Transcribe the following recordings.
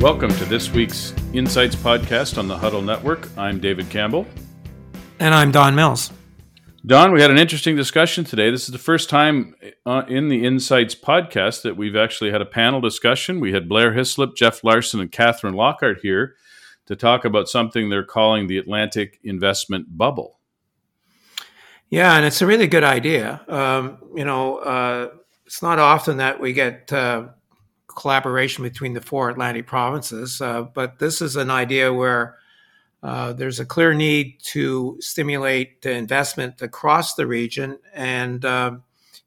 Welcome to this week's Insights podcast on the Huddle Network. I'm David Campbell. And I'm Don Mills. Don, we had an interesting discussion today. This is the first time uh, in the Insights podcast that we've actually had a panel discussion. We had Blair Hislop, Jeff Larson, and Catherine Lockhart here to talk about something they're calling the Atlantic investment bubble. Yeah, and it's a really good idea. Um, you know, uh, it's not often that we get uh, collaboration between the four Atlantic provinces. Uh, but this is an idea where uh, there's a clear need to stimulate investment across the region, and um,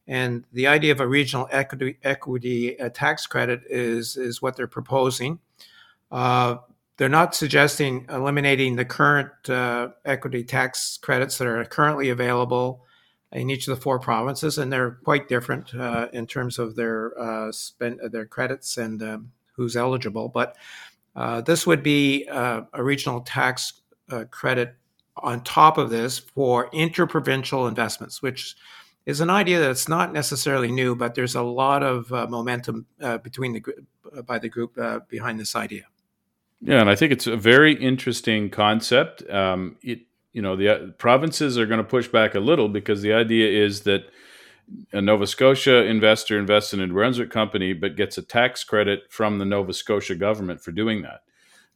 and the idea of a regional equity equity uh, tax credit is is what they're proposing. Uh, they're not suggesting eliminating the current uh, equity tax credits that are currently available in each of the four provinces, and they're quite different uh, in terms of their uh, spend their credits and um, who's eligible. But uh, this would be uh, a regional tax uh, credit on top of this for interprovincial investments, which is an idea that's not necessarily new, but there's a lot of uh, momentum between the by the group behind this idea. Yeah, and I think it's a very interesting concept. Um, it you know the uh, provinces are going to push back a little because the idea is that a Nova Scotia investor invests in a Brunswick company but gets a tax credit from the Nova Scotia government for doing that.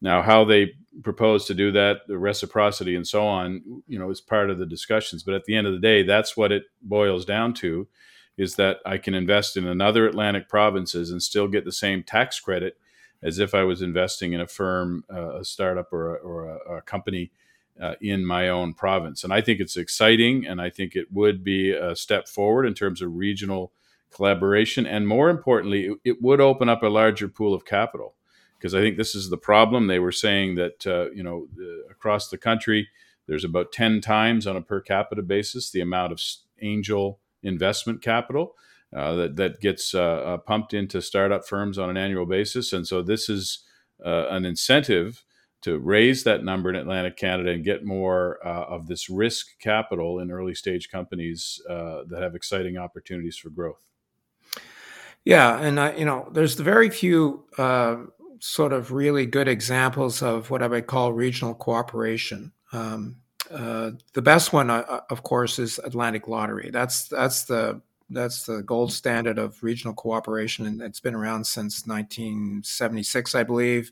Now, how they propose to do that, the reciprocity and so on, you know, is part of the discussions. But at the end of the day, that's what it boils down to: is that I can invest in another Atlantic provinces and still get the same tax credit as if I was investing in a firm, uh, a startup, or a, or a, a company uh, in my own province. And I think it's exciting, and I think it would be a step forward in terms of regional collaboration. And more importantly, it, it would open up a larger pool of capital because I think this is the problem. They were saying that uh, you know across the country, there's about ten times on a per capita basis the amount of angel investment capital. Uh, that that gets uh, uh, pumped into startup firms on an annual basis, and so this is uh, an incentive to raise that number in Atlantic Canada and get more uh, of this risk capital in early stage companies uh, that have exciting opportunities for growth. Yeah, and uh, you know, there's very few uh, sort of really good examples of what I would call regional cooperation. Um, uh, the best one, uh, of course, is Atlantic Lottery. That's that's the that's the gold standard of regional cooperation, and it's been around since 1976, I believe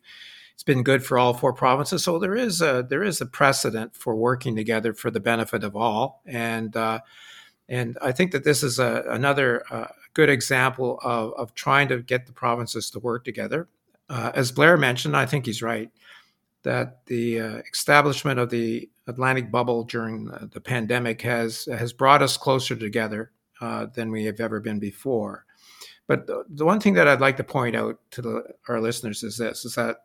it's been good for all four provinces. So there is a there is a precedent for working together for the benefit of all, and uh, and I think that this is a, another uh, good example of of trying to get the provinces to work together. Uh, as Blair mentioned, I think he's right that the uh, establishment of the Atlantic bubble during the pandemic has has brought us closer together uh, than we have ever been before. But the, the, one thing that I'd like to point out to the, our listeners is this: is that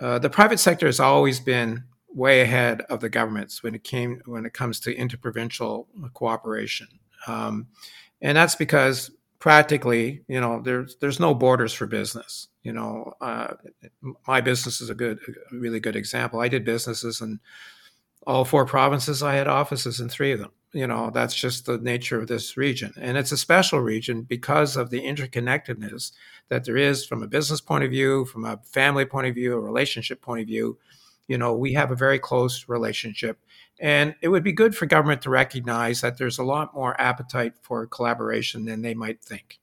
uh, the private sector has always been way ahead of the governments when it came when it comes to interprovincial cooperation, um, and that's because practically, you know, there's there's no borders for business. You know, uh, my business is a good, a really good example. I did businesses in all four provinces. I had offices in three of them you know that's just the nature of this region and it's a special region because of the interconnectedness that there is from a business point of view from a family point of view a relationship point of view you know we have a very close relationship. And it would be good for government to recognize that there's a lot more appetite for collaboration than they might think.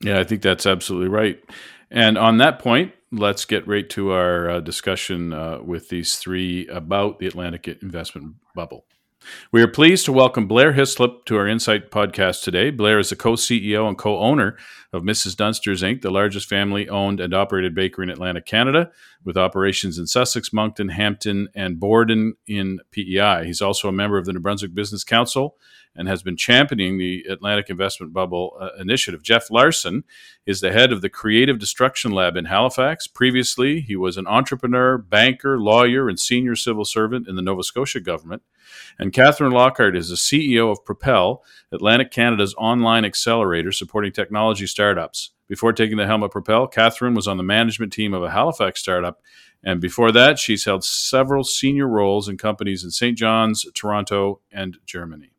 Yeah i think that's absolutely right. And on that point let's get right to our uh, discussion uh, with these three about the atlantic investment bubble we are pleased to welcome Blair Hislop to our Insight podcast today. Blair is the co CEO and co owner of Mrs. Dunster's Inc., the largest family owned and operated bakery in Atlantic Canada, with operations in Sussex, Moncton, Hampton, and Borden in PEI. He's also a member of the New Brunswick Business Council and has been championing the Atlantic Investment Bubble uh, initiative. Jeff Larson is the head of the Creative Destruction Lab in Halifax. Previously, he was an entrepreneur, banker, lawyer, and senior civil servant in the Nova Scotia government. And Catherine Lockhart is the CEO of Propel, Atlantic Canada's online accelerator supporting technology startups. Before taking the helm at Propel, Catherine was on the management team of a Halifax startup. And before that, she's held several senior roles in companies in St. John's, Toronto, and Germany.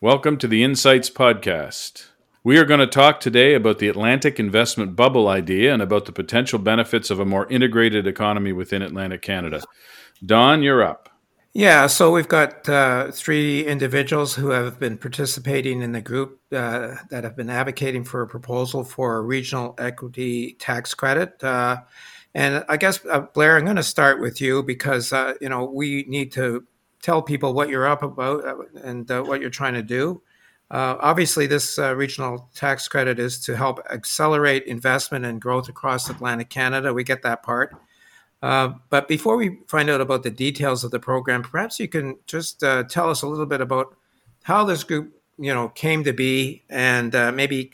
Welcome to the Insights Podcast. We are going to talk today about the Atlantic investment bubble idea and about the potential benefits of a more integrated economy within Atlantic Canada. Don, you're up. Yeah, so we've got uh, three individuals who have been participating in the group uh, that have been advocating for a proposal for a regional equity tax credit. Uh, and I guess, uh, Blair, I'm going to start with you because, uh, you know, we need to tell people what you're up about uh, and what you're trying to do. obviously, this regional tax credit is to help accelerate investment and growth across Atlantic Canada. We get that part. Uh, but before we find out about the details of the program, perhaps you can just uh, tell us a little bit about how this group, you know, came to be, and uh, maybe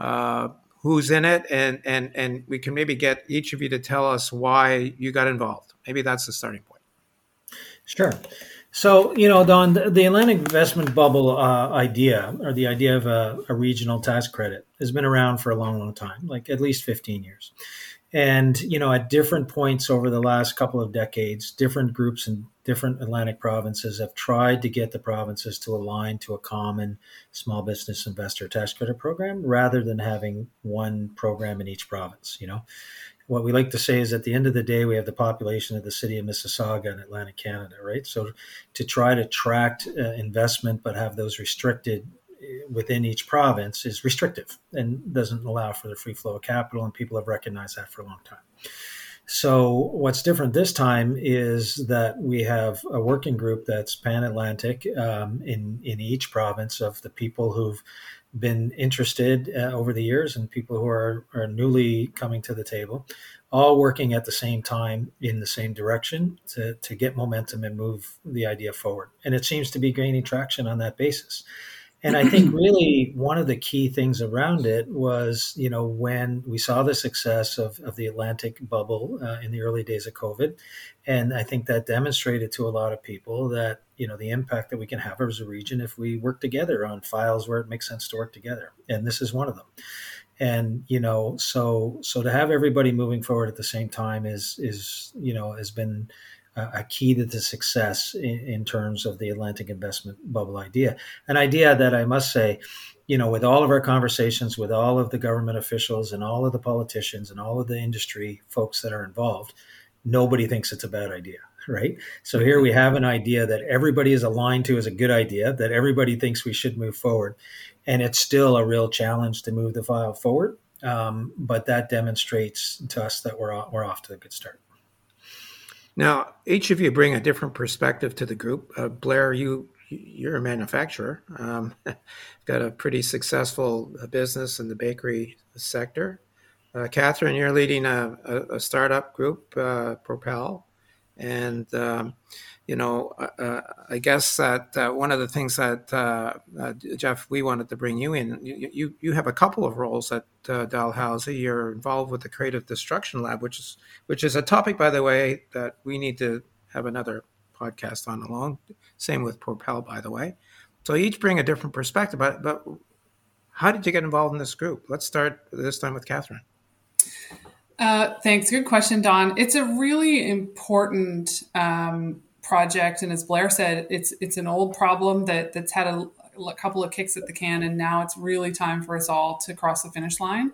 uh, who's in it, and and and we can maybe get each of you to tell us why you got involved. Maybe that's the starting point. Sure. So, you know, Don, the, Atlantic investment bubble uh, idea, or the idea of a, a regional tax credit, has been around for a long, long time, like at least 15 years. And, you know, at different points over the last couple of decades, different groups in different Atlantic provinces have tried to get the provinces to align to a common small business investor tax credit program rather than having one program in each province, you know. What we like to say is at the end of the day, we have the population of the city of Mississauga in Atlantic Canada, right? So to try to attract uh, investment but have those restricted within each province is restrictive and doesn't allow for the free flow of capital, and people have recognized that for a long time. So, what's different this time is that we have a working group that's pan Atlantic um, in, in each province of the people who've been interested uh, over the years and people who are, are newly coming to the table, all working at the same time in the same direction to, to get momentum and move the idea forward. And it seems to be gaining traction on that basis. And I think really one of the key things around it was, you know, when we saw the success of, of the Atlantic bubble uh, in the early days of COVID. And I think that demonstrated to a lot of people that, you know, the impact that we can have as a region if we work together on files where it makes sense to work together. And this is one of them. And, you know, so so to have everybody moving forward at the same time is is, you know, has been a key to the success in, in, terms of the Atlantic investment bubble idea. An idea that I must say, you know, with all of our conversations with all of the government officials and all of the politicians and all of the industry folks that are involved, nobody thinks it's a bad idea. Right. So here we have an idea that everybody is aligned to as a good idea, that everybody thinks we should move forward. And it's still a real challenge to move the file forward. Um, but that demonstrates to us that we're, we're off to a good start. Now, each of you bring a different perspective to the group. Uh, Blair, you you're a manufacturer, um, got a pretty successful uh, business in the bakery sector. Uh, Catherine, you're leading a, a, a startup group, uh, Propel, and um, you know, uh, uh, I guess that uh, one of the things that uh, uh, Jeff, we wanted to bring you in. You, you, you have a couple of roles at uh, Dalhousie. You're involved with the Creative Destruction Lab, which is which is a topic, by the way, that we need to have another podcast on along. Same with Propel, by the way. So each bring a different perspective. But but how did you get involved in this group? Let's start this time with Catherine. Thanks. Good question, Don. It's a really important um, project, and as Blair said, it's it's an old problem that that's had a, a couple of kicks at the can, and now it's really time for us all to cross the finish line.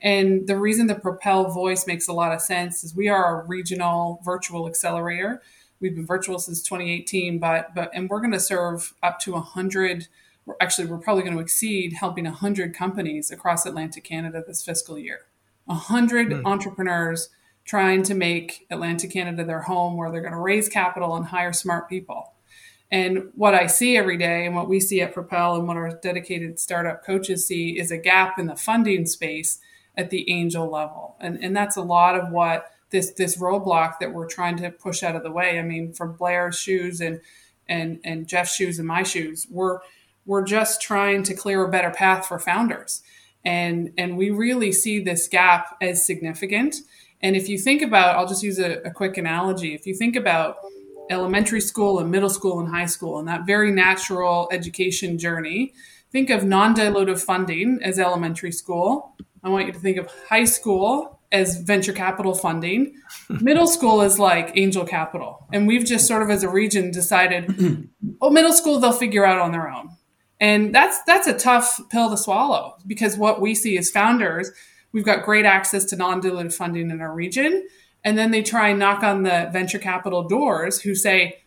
And the reason the Propel voice makes a lot of sense is we are a regional virtual accelerator. We've been virtual since 2018, but but and we're going to serve up to 100 actually we're probably going to exceed helping 100 companies across Atlantic Canada this fiscal year. 100 mm. entrepreneurs trying to make Atlantic Canada their home where they're going to raise capital and hire smart people. And what I see every day and what we see at Propel and what our dedicated startup coaches see is a gap in the funding space at the angel level. And, and that's a lot of what this this roadblock that we're trying to push out of the way. I mean, from Blair's shoes and and and Jeff's shoes and my shoes, we're we're just trying to clear a better path for founders and and we really see this gap as significant and if you think about i'll just use a, a, quick analogy. If you think about elementary school and middle school and high school and that very natural education journey think of non-dilutive funding as elementary school. I want you to think of high school as venture capital funding. Middle school is like angel capital. And we've just sort of as a region decided oh middle school they'll figure out on their own. And that's that's a tough pill to swallow because what we see as founders, we've got great access to non-dilutive funding in our region, and then they try and knock on the venture capital doors who say,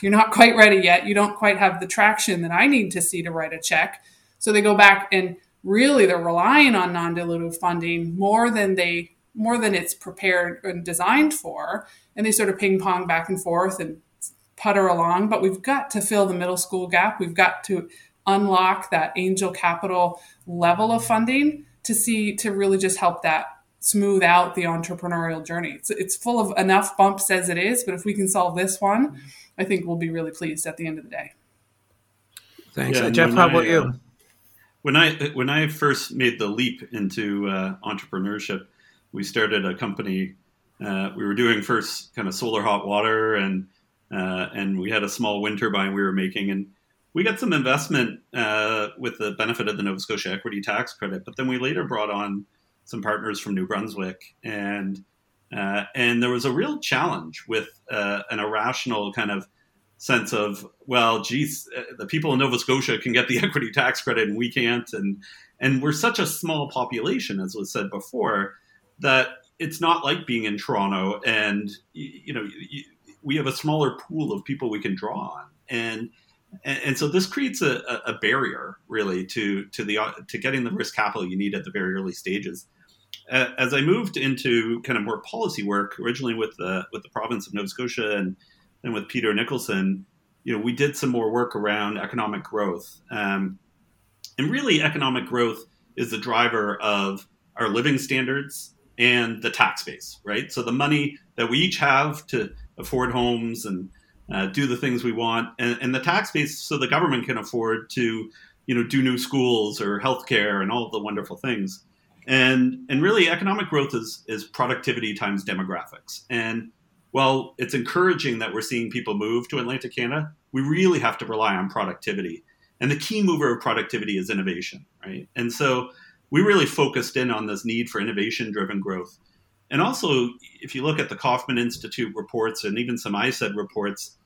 "You're not quite ready yet. You don't quite have the traction that I need to see to write a check." So they go back and really they're relying on non-dilutive funding more than they more than it's prepared and designed for, and they sort of ping pong back and forth and putter along. But we've got to fill the middle school gap. We've got to unlock that angel capital level of funding to see to really just help that smooth out the entrepreneurial journey. It's, it's full of enough bumps as it is, but if we can solve this one, I think we'll be really pleased at the end of the day. Thanks, yeah, Jeff. How about I, you? Uh, when I when I first made the leap into uh, entrepreneurship, we started a company. Uh, we were doing first kind of solar hot water, and uh, and we had a small wind turbine we were making, and we got some investment uh, with the benefit of the Nova Scotia equity tax credit, but then we later brought on some partners from New Brunswick, and uh, and there was a real challenge with uh, an irrational kind of sense of well, geez, uh, the people in Nova Scotia can get the equity tax credit and we can't, and and we're such a small population, as was said before, that it's not like being in Toronto, and you know we have a smaller pool of people we can draw on, and and, and so this creates a, a, barrier really to to the to getting the risk capital you need at the very early stages. As I moved into kind of more policy work, originally with the with the province of Nova Scotia and then with Peter Nicholson, you know, we did some more work around economic growth, um, and really, economic growth is the driver of our living standards and the tax base, right? So the money that we each have to afford homes and uh, do the things we want, and, and, the tax base so the government can afford to, you know, do new schools or healthcare and all the wonderful things. And and really, economic growth is is productivity times demographics. And while it's encouraging that we're seeing people move to Atlantic Canada, we really have to rely on productivity. And the key mover of productivity is innovation, right? And so we really focused in on this need for innovation driven growth. And also, if you look at the Kauffman Institute reports and even some ISED reports,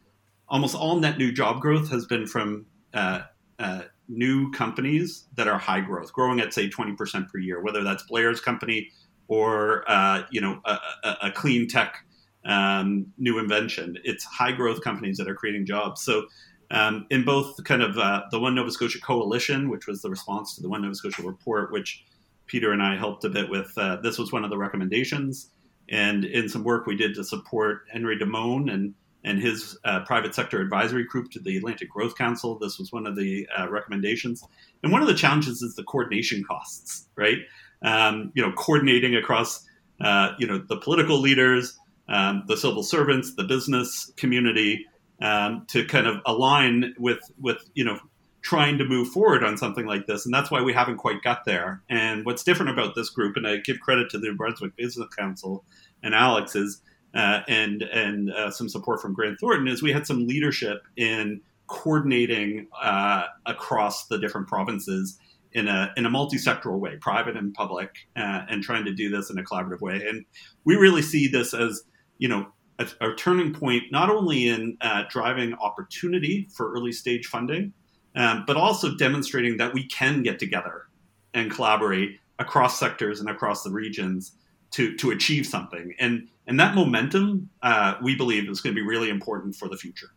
almost all net new job growth has been from uh, uh, new companies that are high growth, growing at say 20% per year, whether that's Blair's company or uh, you know a, a, a clean tech um, new invention. It's high growth companies that are creating jobs. So um, in both kind of uh, the One Nova Scotia Coalition, which was the response to the One Nova Scotia report, which Peter and I helped a bit with. Uh, this was one of the recommendations, and in some work we did to support Henry Demone and and his uh, private sector advisory group to the Atlantic Growth Council. This was one of the uh, recommendations, and one of the challenges is the coordination costs. Right, um, you know, coordinating across uh, you know the political leaders, um, the civil servants, the business community. Um, to kind of align with with you know trying to move forward on something like this. And that's why we haven't quite got there. And what's different about this group, and I give credit to the New Brunswick Business Council and Alex, is uh, and and uh, some support from Grant Thornton, is we had some leadership in coordinating uh, across the different provinces in a in a multi-sectoral way, private and public, uh, and trying to do this in a collaborative way. And we really see this as you know a, a turning point, not only in uh, driving opportunity for early stage funding, um, but also demonstrating that we can get together and collaborate across sectors and across the regions to to achieve something. And and that momentum, uh, we believe, is going to be really important for the future.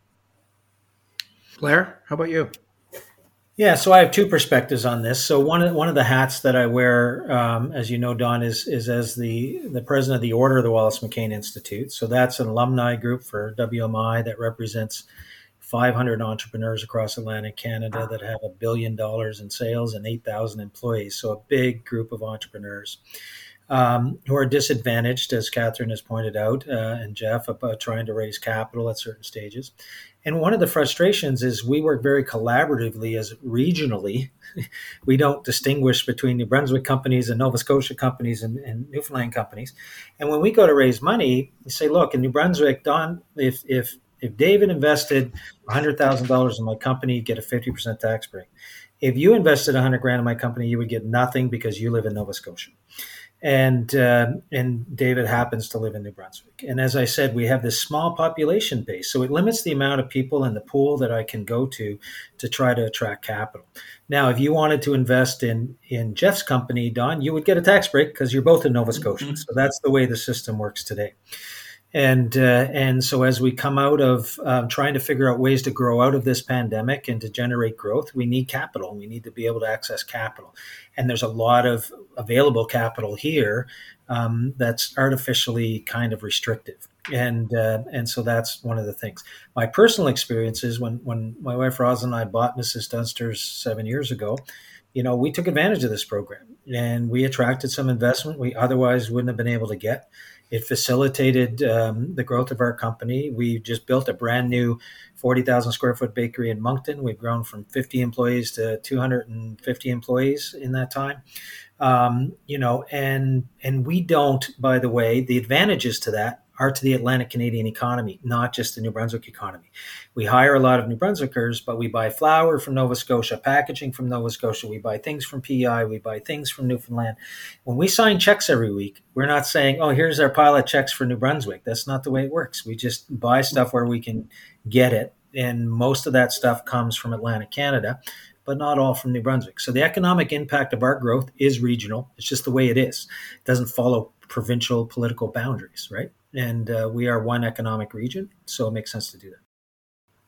Blair, how about you? Yeah, so I have two perspectives on this. So one of one of the hats that I wear, um, as you know, Don, is is as the the president of the Order of the Wallace McCain Institute. So that's an alumni group for WMI that represents 500 entrepreneurs across Atlantic Canada that have a billion dollars in sales and 8,000 employees. So, a big group of entrepreneurs um, who are disadvantaged, as Catherine has pointed out, uh, and Jeff, about trying to raise capital at certain stages. And one of the frustrations is we work very collaboratively as regionally. we don't distinguish between New Brunswick companies and Nova Scotia companies and, and Newfoundland companies. And when we go to raise money, we say, look, in New Brunswick, Don, if, if if David invested $100,000 in my company, you'd get a 50% tax break. If you invested 100 grand in my company, you would get nothing because you live in Nova Scotia. and uh, and David happens to live in New Brunswick. And as I said, we have this small population base, so it limits the amount of people in the pool that I can go to to try to attract capital. Now, if you wanted to invest in in Jeff's company, Don, you would get a tax break because you're both in Nova Scotia. Mm-hmm. So that's the way the system works today and uh, and so as we come out of um, trying to figure out ways to grow out of this pandemic and to generate growth, we need capital. We need to be able to access capital, and there's a lot of available capital here um, that's artificially kind of restrictive, and uh, and so that's one of the things. My personal experience is when when my wife Roz and I bought Mrs. Dunster's seven years ago. You know, we took advantage of this program and we attracted some investment we otherwise wouldn't have been able to get it facilitated um, the growth of our company. We just built a brand new 40,000 square foot bakery in Moncton. We've grown from 50 employees to 250 employees in that time. Um, you know, and and we don't, by the way, the advantages to that are to the Atlantic Canadian economy, not just the New Brunswick economy. We hire a lot of New Brunswickers, but we buy flour from Nova Scotia, packaging from Nova Scotia, we buy things from PEI, we buy things from Newfoundland. When we sign checks every week, we're not saying, oh, here's our pilot checks for New Brunswick. That's not the way it works. We just buy stuff where we can get it. And most of that stuff comes from Atlantic Canada but not all from New Brunswick. So the economic impact of our growth is regional. It's just the way it is. It doesn't follow provincial political boundaries, right? And uh, we are one economic region, so it makes sense to do that.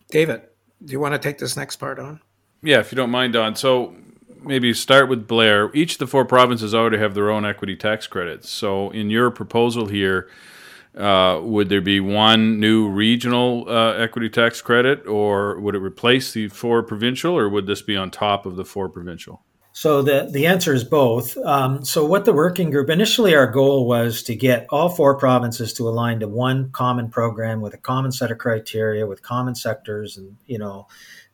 David, do you want to take this next part on? Yeah, if you don't mind, Don. So maybe start with Blair. Each of the four provinces already have their own equity tax credits. So in your proposal here, uh, would there be one new regional uh, equity tax credit, or would it replace the four provincial, or would this be on top of the four provincial? So the, the answer is both. Um, so what the working group initially our goal was to get all four provinces to align to one common program with a common set of criteria, with common sectors and you know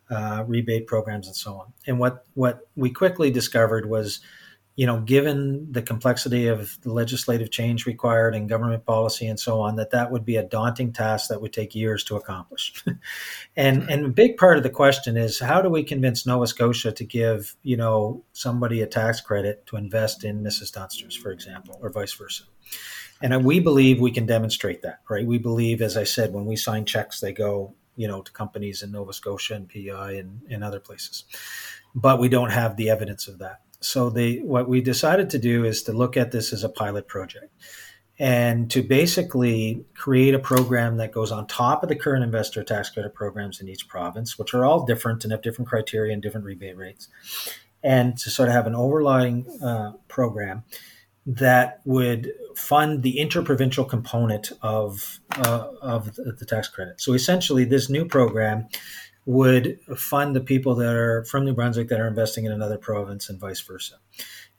uh, rebate programs and so on. And what what we quickly discovered was you know, given the complexity of the legislative change required and government policy and so on, that that would be a daunting task that would take years to accomplish. and and a big part of the question is how do we convince Nova Scotia to give you know somebody a tax credit to invest in Mrs. Dunster's, for example, or vice versa. And we believe we can demonstrate that, right? We believe, as I said, when we sign checks, they go you know to companies in Nova Scotia and PEI and, and other places, but we don't have the evidence of that so they what we decided to do is to look at this as a pilot project and to basically create a program that goes on top of the current investor tax credit programs in each province, which are all different and have different criteria and different rebate rates, and to sort of have an overlying uh, program that would fund the interprovincial component of uh, of the, the tax credit. So essentially, this new program would fund the people that are from New Brunswick that are investing in another province and vice versa.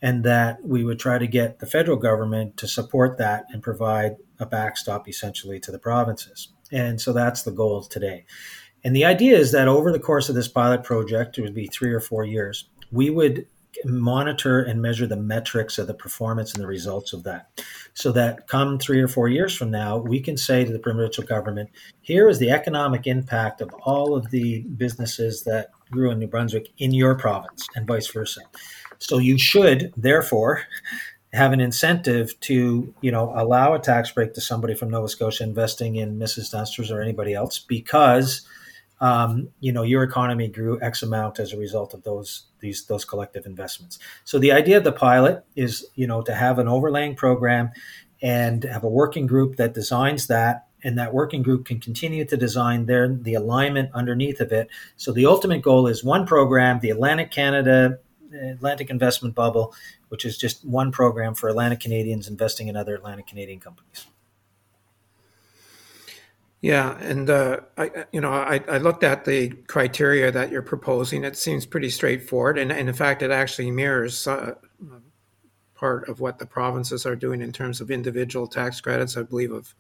And that we would try to get the federal government to support that and provide a backstop essentially to the provinces. And so that's the goal today. And the idea is that over the course of this pilot project, it would be three or four years, we would monitor and measure the metrics of the performance and the results of that. So that come three or four years from now, we can say to the provincial government, here is the economic impact of all of the businesses that grew in New Brunswick in your province and vice versa. So you should, therefore, have an incentive to, you know, allow a tax break to somebody from Nova Scotia investing in Mrs. Dunster's or anybody else because – um, you know your economy grew X amount as a result of those these those collective investments. So the idea of the pilot is you know to have an overlaying program and have a working group that designs that and that working group can continue to design their the alignment underneath of it. So the ultimate goal is one program, the Atlantic Canada Atlantic Investment Bubble, which is just one program for Atlantic Canadians investing in other Atlantic Canadian companies. Yeah, and uh, I, you know, I, I, looked at the criteria that you're proposing. It seems pretty straightforward, and, and in fact, it actually mirrors uh, part of what the provinces are doing in terms of individual tax credits. I believe of,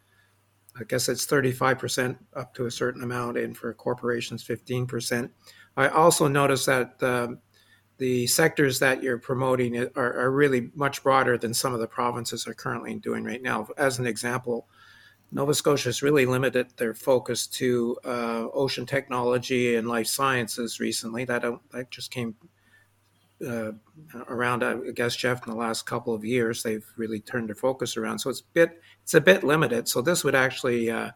I guess it's 35 percent up to a certain amount, and for corporations, 15 percent. I also noticed that the, the sectors that you're promoting are, are really much broader than some of the provinces are currently doing right now. As an example Nova Scotia has really limited their focus to uh, ocean technology and life sciences recently. That that just came uh, around. I guess Jeff, in the last couple of years, they've really turned their focus around. So it's a bit it's a bit limited. So this would actually uh,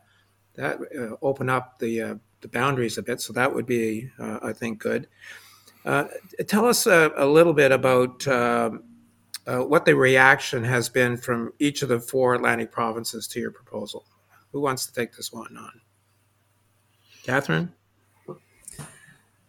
that uh, open up the uh, the boundaries a bit. So that would be, uh, I think, good. Uh, tell us a, a, little bit about. What the reaction has been from each of the four Atlantic provinces to your proposal. Who wants to take this one on? Catherine?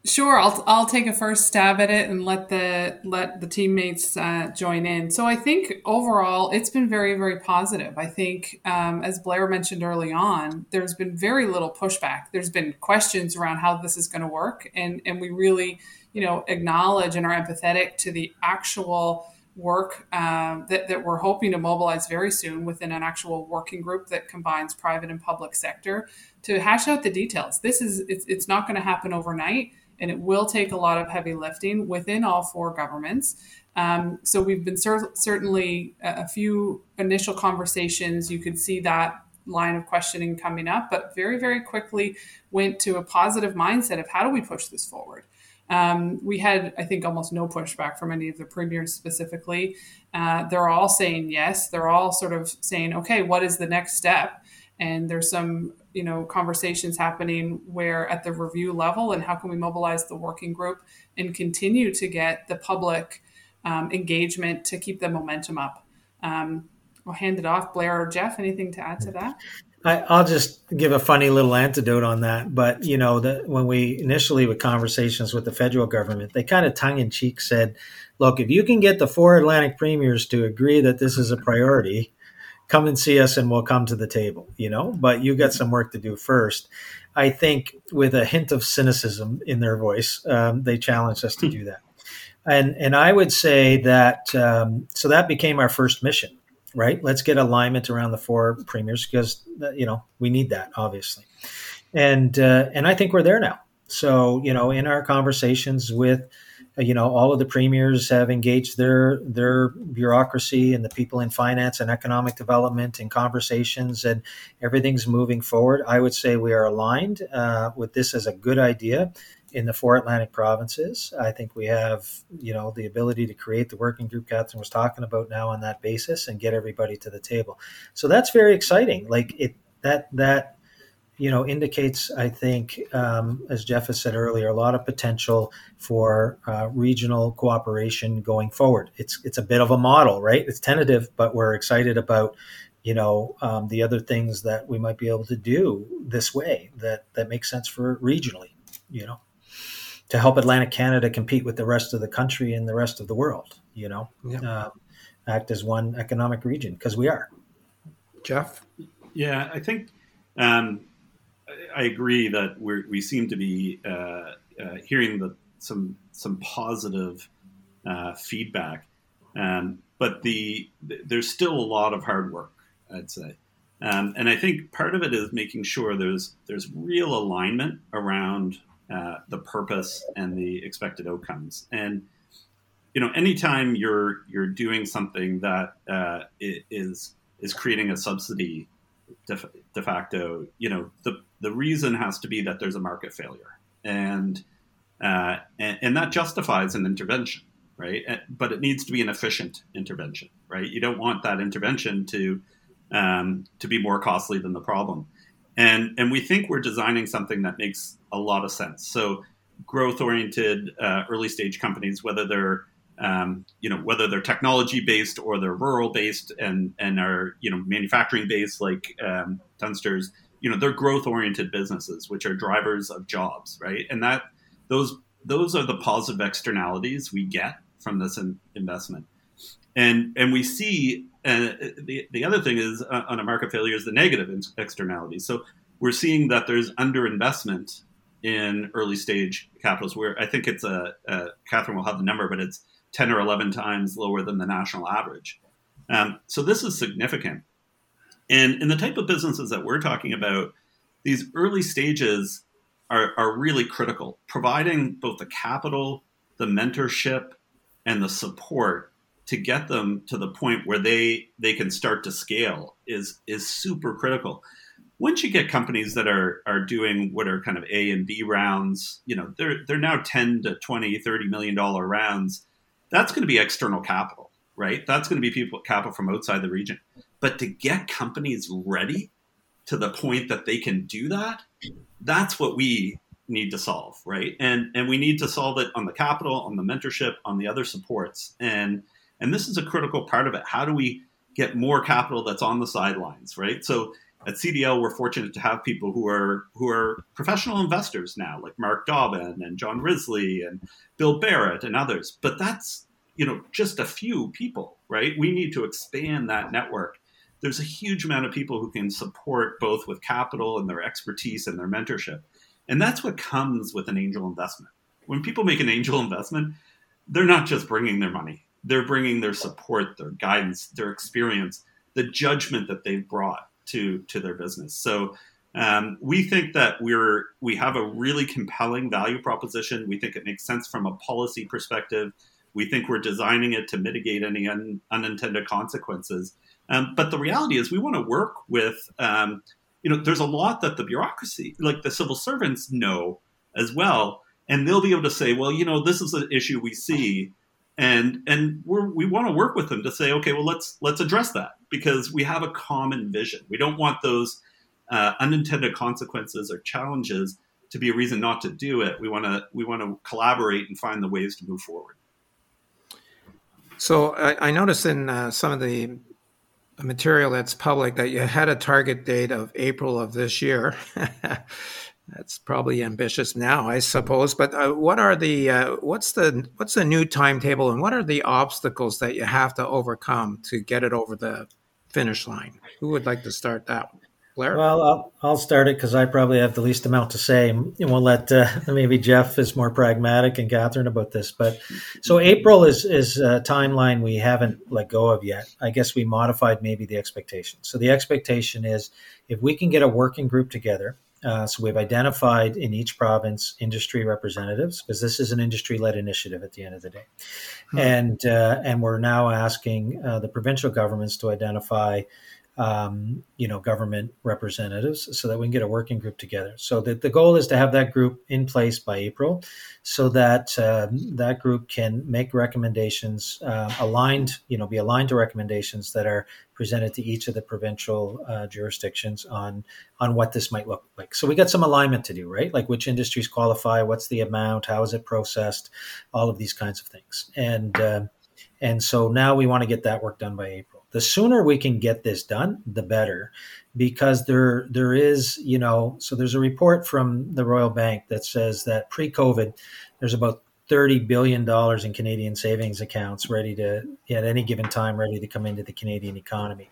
Sure, I'll I'll take a first stab at it and let the let the teammates uh, join in. So I think overall it's been very very positive. I think um, as Blair mentioned early on, there's been very little pushback. There's been questions around how this is going to work, and and we really you know acknowledge and are empathetic to the actual work um, that, that we're hoping to mobilize very soon within an actual working group that combines private and public sector to hash out the details. This is it's, it's not going to happen overnight and it will take a lot of heavy lifting within all four governments. Um, so we've been cer- certainly a, a few initial conversations. You could see that line of questioning coming up, but very, very quickly went to a positive mindset of how do we push this forward. Um, we had, I think, almost no pushback from any of the premiers specifically. Uh, they're all saying yes. They're all sort of saying, okay, what is the next step? And there's some you know conversations happening where at the review level and how can we mobilize the working group and continue to get the public um, engagement to keep the momentum up um, i'll hand it off blair or jeff anything to add to that I, will just give a funny little antidote on that. But you know, that when we initially with conversations with the federal government, they kind of tongue in cheek said, "Look, if you can get the four Atlantic premiers to agree that this is a priority, come and see us and we'll come to the table, you know, but you got some work to do first. I think with a hint of cynicism in their voice, um, they challenged us to do that. And, and I would say that, um, so that became our first mission, right? Let's get alignment around the four premiers because, uh, you know, we need that obviously. And, uh, and I think we're there now. So, you know, in our conversations with, you know, all of the premiers have engaged their their bureaucracy and the people in finance and economic development in conversations, and everything's moving forward. I would say we are aligned uh, with this as a good idea in the four Atlantic provinces. I think we have, you know, the ability to create the working group Catherine was talking about now on that basis and get everybody to the table. So that's very exciting. Like it that that you know, indicates, I think, um, as Jeff has said earlier, a lot of potential for uh, regional cooperation going forward. It's it's a bit of a model, right? It's tentative, but we're excited about, you know, um, the other things that we might be able to do this way that that makes sense for regionally, you know, to help Atlantic Canada compete with the rest of the country and the rest of the world, you know, yeah. uh, act as one economic region because we are. Jeff. Yeah, I think. Um, I agree that we we seem to be uh, uh, hearing the, some some positive uh, feedback, um, but the, the, there's still a lot of hard work. I'd say, um, and I think part of it is making sure there's there's real alignment around uh, the purpose and the expected outcomes. And you know, anytime you're you're doing something that uh, is is creating a subsidy de, de facto, you know, the the reason has to be that there's a market failure, and uh, and, and, that justifies an intervention, right? But it needs to be an efficient intervention, right? You don't want that intervention to um, to be more costly than the problem, and and we think we're designing something that makes a lot of sense. So growth oriented uh, early stage companies, whether they're um, you know whether they're technology based or they're rural based and and are you know manufacturing based like um, Dunsters, you know they're growth oriented businesses which are drivers of jobs right and that those those are the positive externalities we get from this in, investment and and we see uh, the, the other thing is uh, on a market failure is the negative externalities so we're seeing that there's underinvestment in early stage capitals where i think it's a, a catherine will have the number but it's 10 or 11 times lower than the national average um, so this is significant and in the type of businesses that we're talking about, these early stages are, are really critical. Providing both the capital, the mentorship, and the support to get them to the point where they they can start to scale is is super critical. Once you get companies that are are doing what are kind of A and B rounds, you know, they're they're now 10 to 20, 30 million dollar rounds. that's going to be external capital, right? That's going to be people capital from outside the region. But to get companies ready to the point that they can do that, that's what we need to solve, right? And and we need to solve it on the capital, on the mentorship, on the other supports. And and this is a critical part of it. How do we get more capital that's on the sidelines, right? So at CDL, we're fortunate to have people who are who are professional investors now, like Mark Dobbin and John Risley and Bill Barrett and others. But that's you know just a few people, right? We need to expand that network. There's a huge amount of people who can support both with capital and their expertise and their mentorship, and that's what comes with an angel investment. When people make an angel investment, they're not just bringing their money; they're bringing their support, their guidance, their experience, the judgment that they've brought to to their business. So um, we think that we're we have a really compelling value proposition. We think it makes sense from a policy perspective. We think we're designing it to mitigate any un, unintended consequences. Um, but the reality is, we want to work with. Um, you know, there's a lot that the bureaucracy, like the civil servants, know as well, and they'll be able to say, well, you know, this is an issue we see and and we want to work with them to say okay well let's let's address that because we have a common vision. We don't want those uh, unintended consequences or challenges to be a reason not to do it. We want to we want to collaborate and find the ways to move forward. So i, I noticed in uh, some of the material that's public that you had a target date of april of this year That's probably ambitious now, I suppose. But uh, what are the uh, what's the what's the new timetable, and what are the obstacles that you have to overcome to get it over the finish line? Who would like to start that? Blair? Well, I'll, I'll start it because I probably have the least amount to say, and we'll let uh, maybe Jeff is more pragmatic and Catherine about this. But so April is is a timeline we haven't let go of yet. I guess we modified maybe the expectation. So the expectation is if we can get a working group together uh, so we've identified in each province industry representatives because this is an industry-led initiative at the end of the day, hmm. and uh, and we're now asking uh, the provincial governments to identify um, you know, government representatives so that we can get a working group together. So that the goal is to have that group in place by April so that uh, that group can make recommendations uh, aligned, you know, be aligned to recommendations that are presented to each of the provincial uh, jurisdictions on on what this might look like. So we got some alignment to do, right? Like which industries qualify, what's the amount, how is it processed, all of these kinds of things. And uh, and so now we want to get that work done by April the sooner we can get this done, the better, because there there is you know so there's a report from the Royal Bank that says that pre-COVID, there's about thirty billion dollars in Canadian savings accounts ready to at any given time ready to come into the Canadian economy,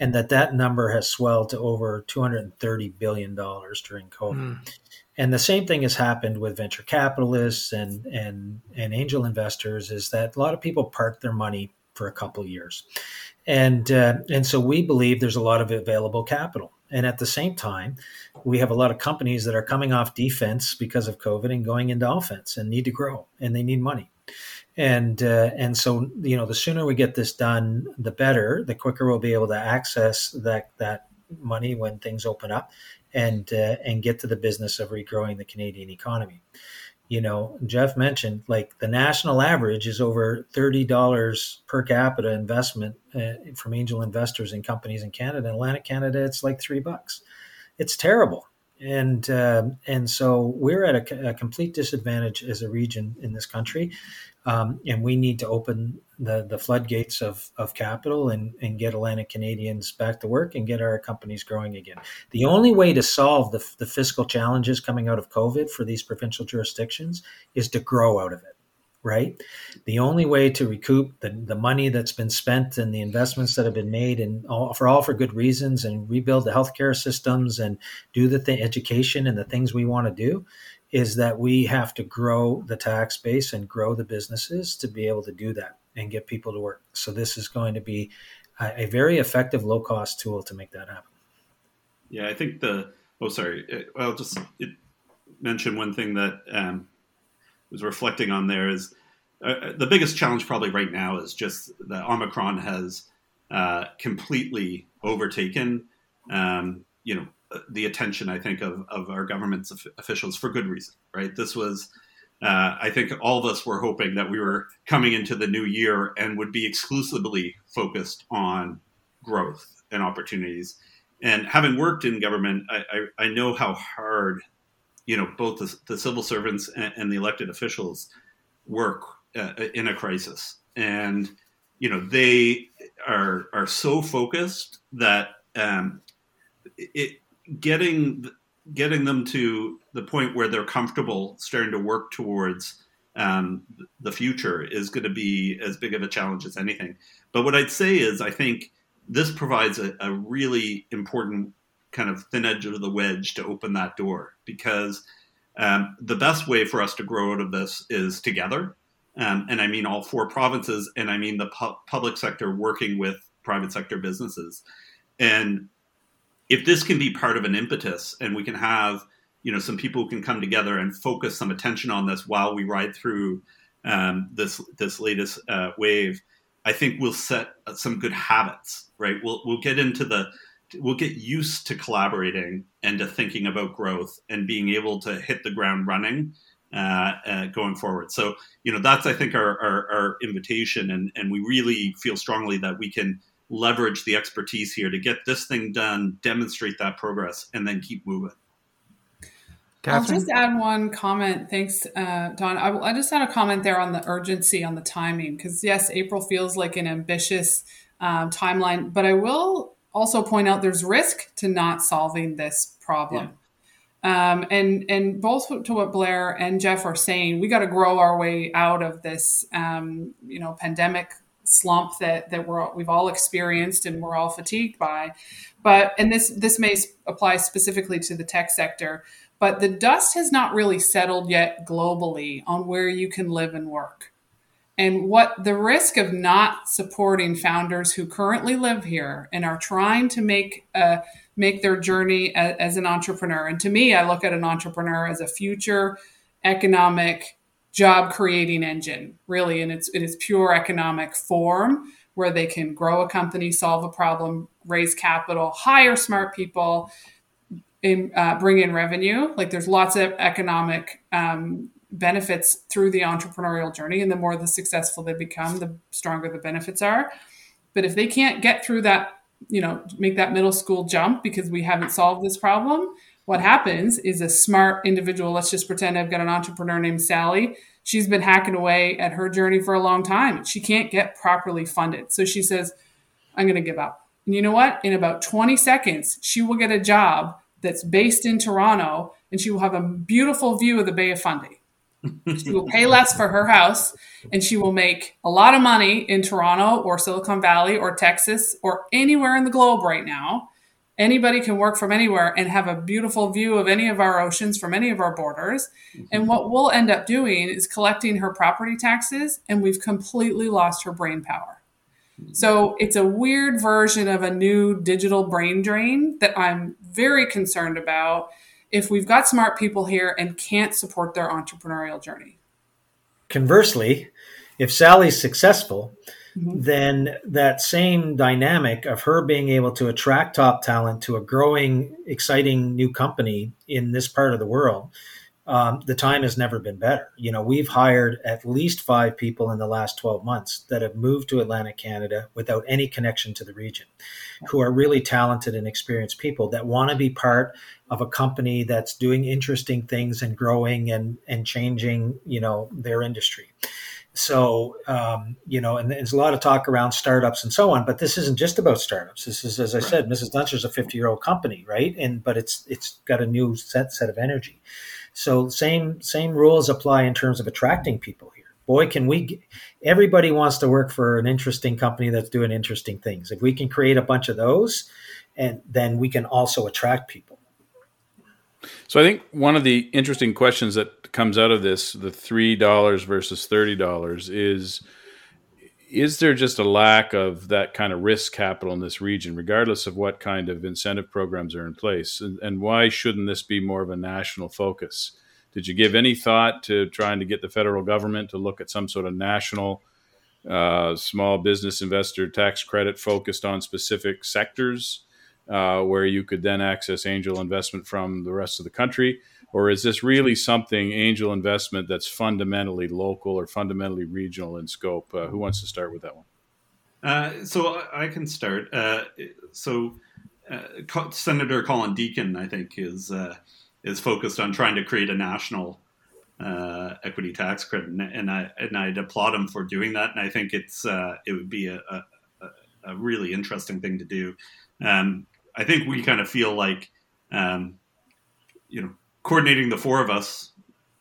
and that that number has swelled to over two hundred and thirty billion dollars during COVID. Mm. And the same thing has happened with venture capitalists and and and angel investors. Is that a lot of people park their money for a couple years and uh, and so we believe there's a lot of available capital. And at the same time, we have a lot of companies that are coming off defense because of COVID and going into offense and need to grow and they need money. And uh, and so you know the sooner we get this done, the better. The quicker we'll be able to access that that money when things open up, and uh, and get to the business of regrowing the Canadian economy you know, Jeff mentioned like the national average is over $30 per capita investment uh, from angel investors in companies in Canada. Atlantic Canada, it's like three bucks. It's terrible. And uh, and so we're at a, a, complete disadvantage as a region in this country, um, and we need to open the, the floodgates of, of capital and, and get Atlantic Canadians back to work and get our companies growing again. The only way to solve the, the fiscal challenges coming out of COVID for these provincial jurisdictions is to grow out of it, right? The only way to recoup the, the money that's been spent and the investments that have been made and all, for all for good reasons and rebuild the healthcare systems and do the th- education and the things we want to do is that we have to grow the tax base and grow the businesses to be able to do that and get people to work. So this is going to be a, a very effective low cost tool to make that happen. Yeah, I think the oh sorry, I'll just mention one thing that um, was reflecting on there is uh, uh, the biggest challenge probably right now is just that Omicron has uh, completely overtaken um, you know the attention I think of, of our government's officials for good reason right this was uh, I think all of us were hoping that we were coming into the new year and would be exclusively focused on growth and opportunities. And having worked in government, I, I, I know how hard, you know, both the, the civil servants and, and, the elected officials work uh, in a crisis. And, you know, they are are so focused that um, it getting getting them to the point where they're comfortable starting to work towards um, the future is going to be as big of a challenge as anything. But what I'd say is, I think this provides a, a really important kind of thin edge of the wedge to open that door because um, the best way for us to grow out of this is together. Um, and I mean all four provinces, and I mean the pu- public sector working with private sector businesses. And if this can be part of an impetus and we can have you know some people who can come together and focus some attention on this while we ride through um, this this latest uh, wave i think we'll set some good habits right we'll we'll get into the we'll get used to collaborating and to thinking about growth and being able to hit the ground running uh, uh, going forward so you know that's i think our, our, our invitation and and we really feel strongly that we can leverage the expertise here to get this thing done, demonstrate that progress, and then keep moving. Catherine? I'll just add one comment. Thanks, uh, Don. I, I just had a comment there on the urgency, on the timing, because yes, April feels like an ambitious um, timeline, but I will also point out there's risk to not solving this problem. Yeah. Um, and and both to what Blair and Jeff are saying, we got to grow our way out of this, um, you know, pandemic slump that that we're we've all experienced and we're all fatigued by. But and this this may apply specifically to the tech sector, but the dust has not really settled yet globally on where you can live and work. And what the risk of not supporting founders who currently live here and are trying to make uh, make their journey as, as an entrepreneur. And to me, I look at an entrepreneur as a future economic job creating engine, really, in its in its pure economic form, where they can grow a company, solve a problem, raise capital, hire smart people, in, uh, bring in revenue. Like there's lots of economic um, benefits through the entrepreneurial journey, and the more the successful they become, the stronger the benefits are. But if they can't get through that, you know, make that middle school jump because we haven't solved this problem, what happens is a smart individual, let's just pretend I've got an entrepreneur named Sally. She's been hacking away at her journey for a long time. She can't get properly funded. So she says, I'm going to give up. And you know what? In about 20 seconds, she will get a job that's based in Toronto and she will have a beautiful view of the Bay of Fundy. She will pay less for her house and she will make a lot of money in Toronto or Silicon Valley or Texas or anywhere in the globe right now anybody can work from anywhere and have a beautiful view of any of our oceans from any of our borders. Mm-hmm. And what we'll end up doing is collecting her property taxes, and we've completely lost her brain power. Mm-hmm. So it's a weird version of a new digital brain drain that I'm very concerned about if we've got smart people here and can't support their entrepreneurial journey. Conversely, if Sally's successful, mm-hmm. then that same dynamic of her being able to attract top talent to a growing, exciting new company in this part of the world, um, the time has never been better. You know, we've hired at least five people in the last 12 months that have moved to Atlantic Canada without any connection to the region, who are really talented and experienced people that want to be part of a company that's doing interesting things and growing and, and changing, you know, their industry. So, um, you know, and there's a lot of talk around startups and so on, but this isn't just about startups. This is, as I said, Mrs. Dunster's a 50 year old company, right? And, but it's, it's got a new set, set of energy. So same, same rules apply in terms of attracting people here. Boy, can we, everybody wants to work for an interesting company that's doing interesting things. If we can create a bunch of those, and then we can also attract people. So I think one of the interesting questions that comes out of this, the three dollars versus thirty dollars, is is there just a lack of that kind of risk capital in this region, regardless of what kind of incentive programs are in place? And, and why shouldn't this be more of a national focus? Did you give any thought to trying to get the federal government to look at some sort of national uh, small business investor tax credit focused on specific sectors? Uh, where you could then access angel investment from the rest of the country? or is this really something angel investment that's fundamentally local or fundamentally regional in scope? Uh, who wants to start with that one? Uh, so I can start. Uh, so uh, Senator Colin Deacon, I think, is uh, is focused on trying to create a national uh, equity tax credit, and, and, I and I'd applaud him for doing that. And I think it's it would be a, a, a, really interesting thing to do. Um, I think we kind of feel like, um, you know, coordinating the four of us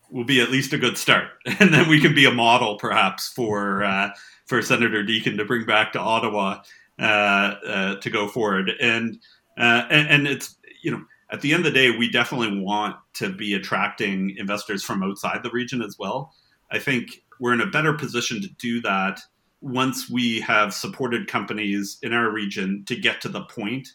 will be at least a good start, and then we can be a model, perhaps, for uh, for Senator Deacon to bring back to Ottawa uh, uh, to go forward. And, uh, and and it's you know at the end of the day, we definitely want to be attracting investors from outside the region as well. I think we're in a better position to do that once we have supported companies in our region to get to the point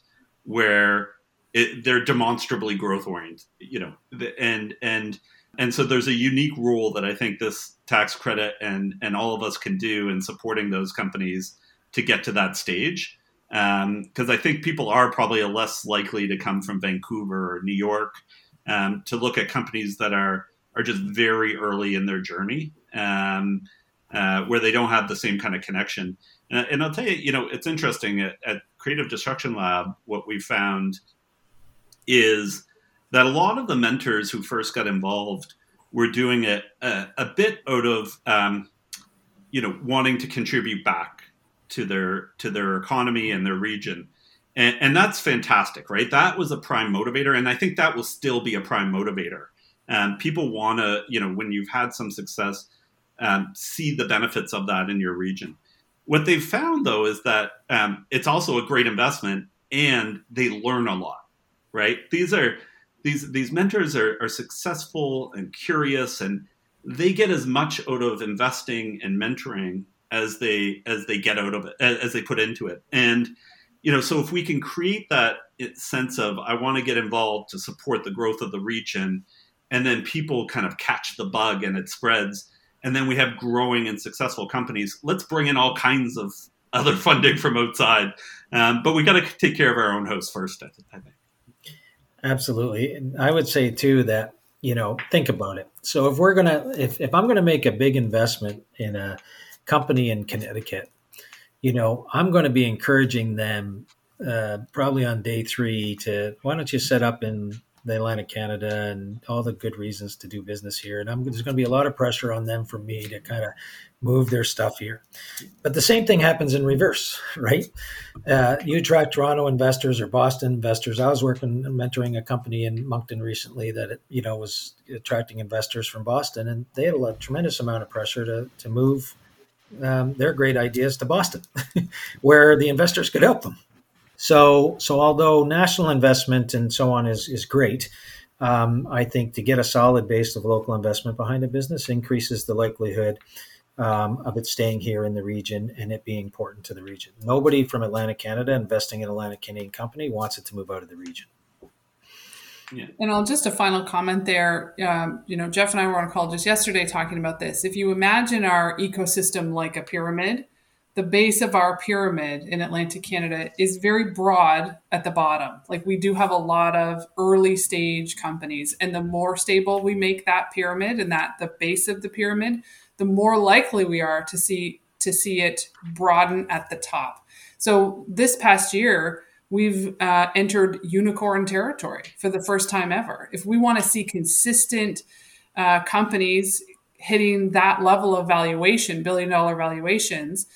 where it, they're demonstrably growth oriented, you know, and and and so there's a unique role that I think this tax credit and and all of us can do in supporting those companies to get to that stage. Because um, I think people are probably less likely to come from Vancouver or New York um, to look at companies that are are just very early in their journey, um, uh, where they don't have the same kind of connection. And, and I'll tell you, you know, it's interesting at, at Creative Destruction Lab. What we found is that a lot of the mentors who first got involved were doing it a, a bit out of um, you know wanting to contribute back to their to their economy and their region. And, and that's fantastic right? That was a prime motivator and i think that will still be a prime motivator. Um, people want to you know when you've had some success um, see the benefits of that in your region what they've found though is that um, it's also a great investment and they learn a lot right? These are these these mentors are, are successful and curious and they get as much out of investing and mentoring as they as they get out of it as they put into it. And you know so if we can create that sense of i want to get involved to support the growth of the region and then people kind of catch the bug and it spreads and then we have growing and successful companies let's bring in all kinds of other funding from outside um, but we got to take care of our own house first i think Absolutely. And I would say too that, you know, think about it. So if we're to, if, if I'm to make a big investment in a company in Connecticut, you know, I'm going to be encouraging them uh, probably on day three to why don't you set up in the Atlantic Canada and all the good reasons to do business here. And I'm, there's going to be a lot of pressure on them for me to kind of move their stuff here. But the same thing happens in reverse, right? Uh, you attract Toronto investors or Boston investors. I was working mentoring a company in Moncton recently that you know was attracting investors from Boston, and they had a tremendous amount of pressure to to move um, their great ideas to Boston, where the investors could help them. So, so although national investment and so on is is great, um, I think to get a solid base of local investment behind a business increases the likelihood um, of it staying here in the region and it being important to the region. Nobody from Atlantic Canada investing in Atlantic Canadian company wants it to move out of the region. Yeah. And I'll just a final comment there. Um, you know, Jeff and I were on a call just yesterday talking about this. If you imagine our ecosystem like a pyramid, the base of our pyramid in Atlantic Canada is very broad at the bottom. Like we do have a lot of early stage companies, and the more stable we make that pyramid and that the base of the pyramid, the more likely we are to see to see it broaden at the top. So this past year, we've uh, entered unicorn territory for the first time ever. If we want to see consistent uh, companies hitting that level of valuation, billion dollar valuations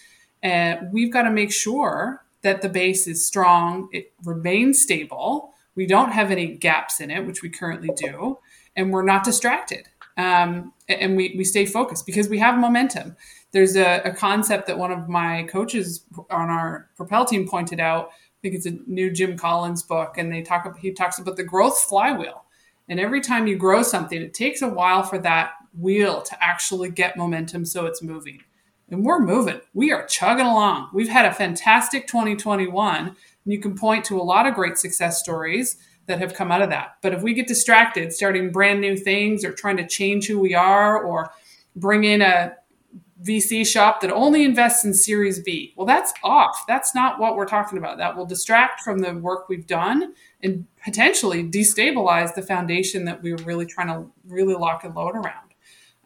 and we've got to make sure that the base is strong, it remains stable. We don't have any gaps in it, which we currently do, and we're not distracted. Um, and we, we stay focused because we have momentum. There's a, a concept that one of my coaches on our Propel team pointed out. I think it's a new Jim Collins book, and they talk about, he talks about the growth flywheel. And every time you grow something, it takes a while for that wheel to actually get momentum so it's moving and we're moving. We are chugging along. We've had a fantastic 2021, and you can point to a lot of great success stories that have come out of that. But if we get distracted starting brand new things or trying to change who we are or bring in a VC shop that only invests in Series B. Well, that's off. That's not what we're talking about. That will distract from the work we've done and potentially destabilize the foundation that we were really trying to really lock and load around.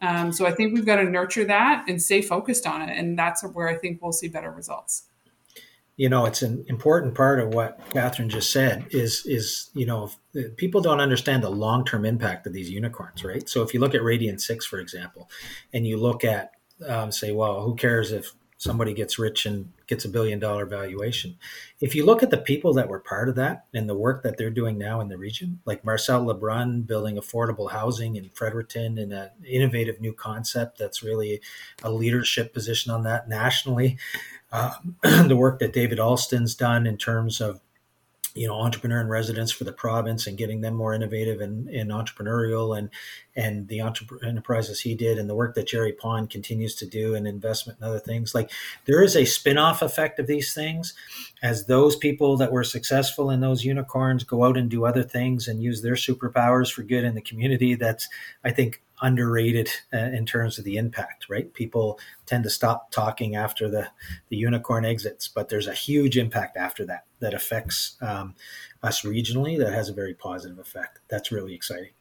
Um, so I think we've got to nurture that and stay focused on it, and that's where I think we'll see better results. You know, it's an important part of what Catherine just said. Is is you know, people don't understand the long term impact of these unicorns, right? So if you look at Radian6, for example, and you look at um, say, well, who cares if somebody gets rich and gets a billion dollar valuation. If you look at the people that were part of that and the work that they're doing now in the region, like Marcel LeBrun building affordable housing in Fredericton and an innovative new concept that's really a leadership position on that nationally. Um, the work that David Alston's done in terms of you know entrepreneur in residence for the province and getting them more innovative and, and entrepreneurial and and the enterprises he did and the work that Gerry Pond continues to do and investment and other things like there is a spin-off effect of these things as those people that were successful in those unicorns go out and do other things and use their superpowers for good in the community. That's I think underrated uh, in terms of the impact, right? People tend to stop talking after the, the unicorn exits, but there's a huge impact after that that affects um, us regionally that has a very positive effect. That's really exciting.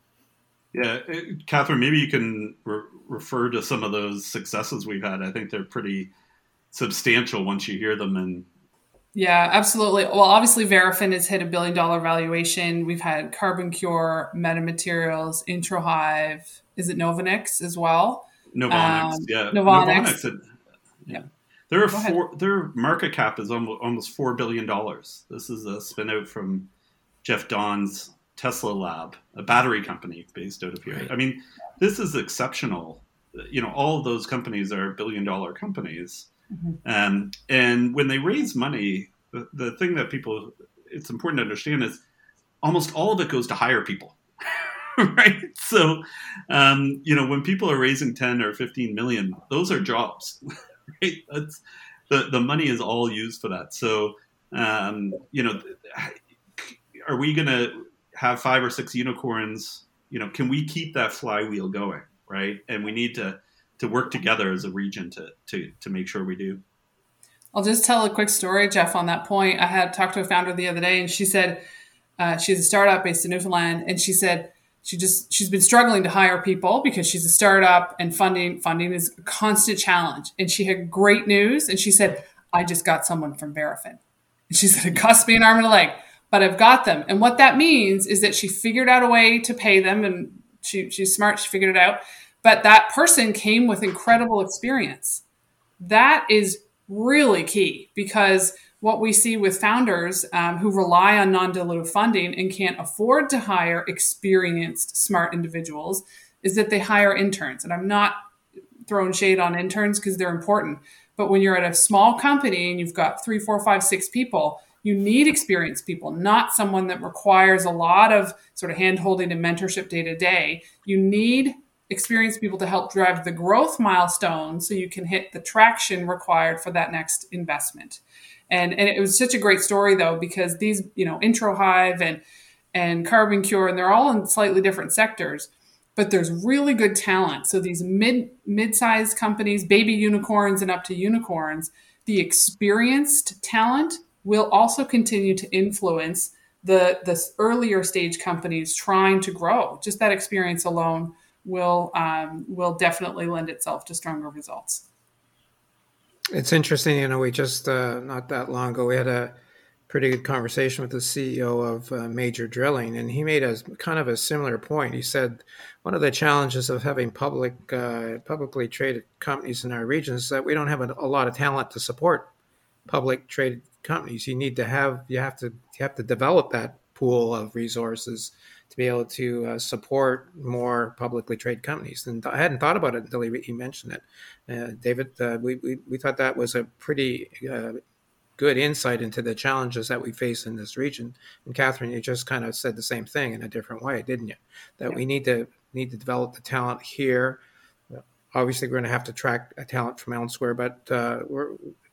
Yeah, uh, Catherine, maybe you can re- refer to some of those successes we've had. I think they're pretty substantial once you hear them and yeah, absolutely. Well, obviously, Verafin has hit a billion dollar valuation. We've had CarbonCure, Metamaterials, IntroHive. Is it Novonix as well? Novonix, um, yeah. Novonix. Novonix yeah. Their four, their market cap is almost, almost four billion dollars. This is a spin out from Jeff Dahn's Tesla Lab, a battery company based out of here. Right. I mean, this is exceptional. You know, all of those companies are billion dollar companies Mm-hmm. Um, and when they raise money, the, the thing that people it's important to understand is almost all of it goes to hire people. right? So, um, you know, when people are raising 10 or 15 million, those are jobs, right? That's the, the money is all used for that. So, um, you know, are we going to have five or six unicorns? You know, can we keep that flywheel going? Right. And we need to, to work together as a region to to to make sure we do. I'll just tell a quick story, Jeff. On that point, I had talked to a founder the other day, and she said uh, she's a startup based in Newfoundland, and she said she just she's been struggling to hire people because she's a startup and funding funding is a constant challenge. And she had great news, and she said, "I just got someone from Verafin." And she said, "It cost me an arm and a leg, but I've got them." And what that means is that she figured out a way to pay them, and she she's smart. She figured it out but that person came with incredible experience. That is really key because what we see with founders um, who rely on non dilutive funding and can't afford to hire experienced, smart individuals is that they hire interns. And I'm not throwing shade on interns because they're important. But when you're at a small company and you've got three, four, five, six people, you need experienced people, not someone that requires a lot of sort of hand holding and mentorship day to day. You need experienced people to help drive the growth milestone so you can hit the traction required for that next investment. And, and it was such a great story though, because these, you know, IntroHive and, and CarbonCure and they're all in slightly different sectors, but there's really good talent. So these mid, mid-sized companies, baby unicorns and up to unicorns, the experienced talent will also continue to influence the, the earlier stage companies trying to grow. Just that experience alone will um, will definitely lend itself to stronger results. It's interesting, you know. We just uh, not that long ago we had a pretty good conversation with the CEO of uh, Major Drilling, and he made a kind of a similar point. He said one of the challenges of having public uh, publicly traded companies in our region is that we don't have a, a lot of talent to support public traded companies. You need to have you have to you have to develop that pool of resources to be able to uh, support more publicly traded companies. And I hadn't thought about it until he, he mentioned it. Uh, David, uh, we, we, we, thought that was a pretty uh, good insight into the challenges that we face in this region. And Catherine, you just kind of said the same thing in a different way, didn't you? That yeah. we need to need to develop the talent here. Obviously, we're going to have to track a talent from elsewhere, but uh,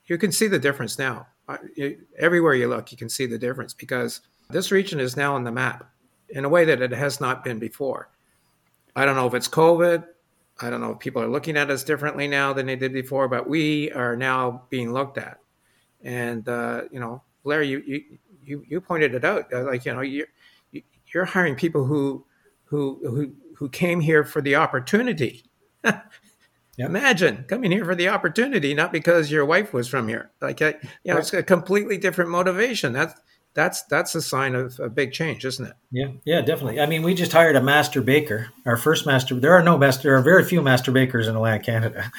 you can see the difference now. everywhere you look, you can see the difference because this region is now on the map in a way that it has not been before. I don't know if it's COVID. I don't know if people are looking at us differently now than they did before, but we are now being looked at. And uh, you know, Blair, you you you, you pointed it out. Uh, like you know, you're you're hiring people who who who who came here for the opportunity. Imagine coming here for the opportunity, not because your wife was from here. Like, uh, you know, it's a completely different motivation. That's that's that's a sign of a big change, isn't it? Yeah, yeah, definitely. I mean, we just hired a master baker, our first master. There are no master, there are very few master bakers in Atlantic Canada.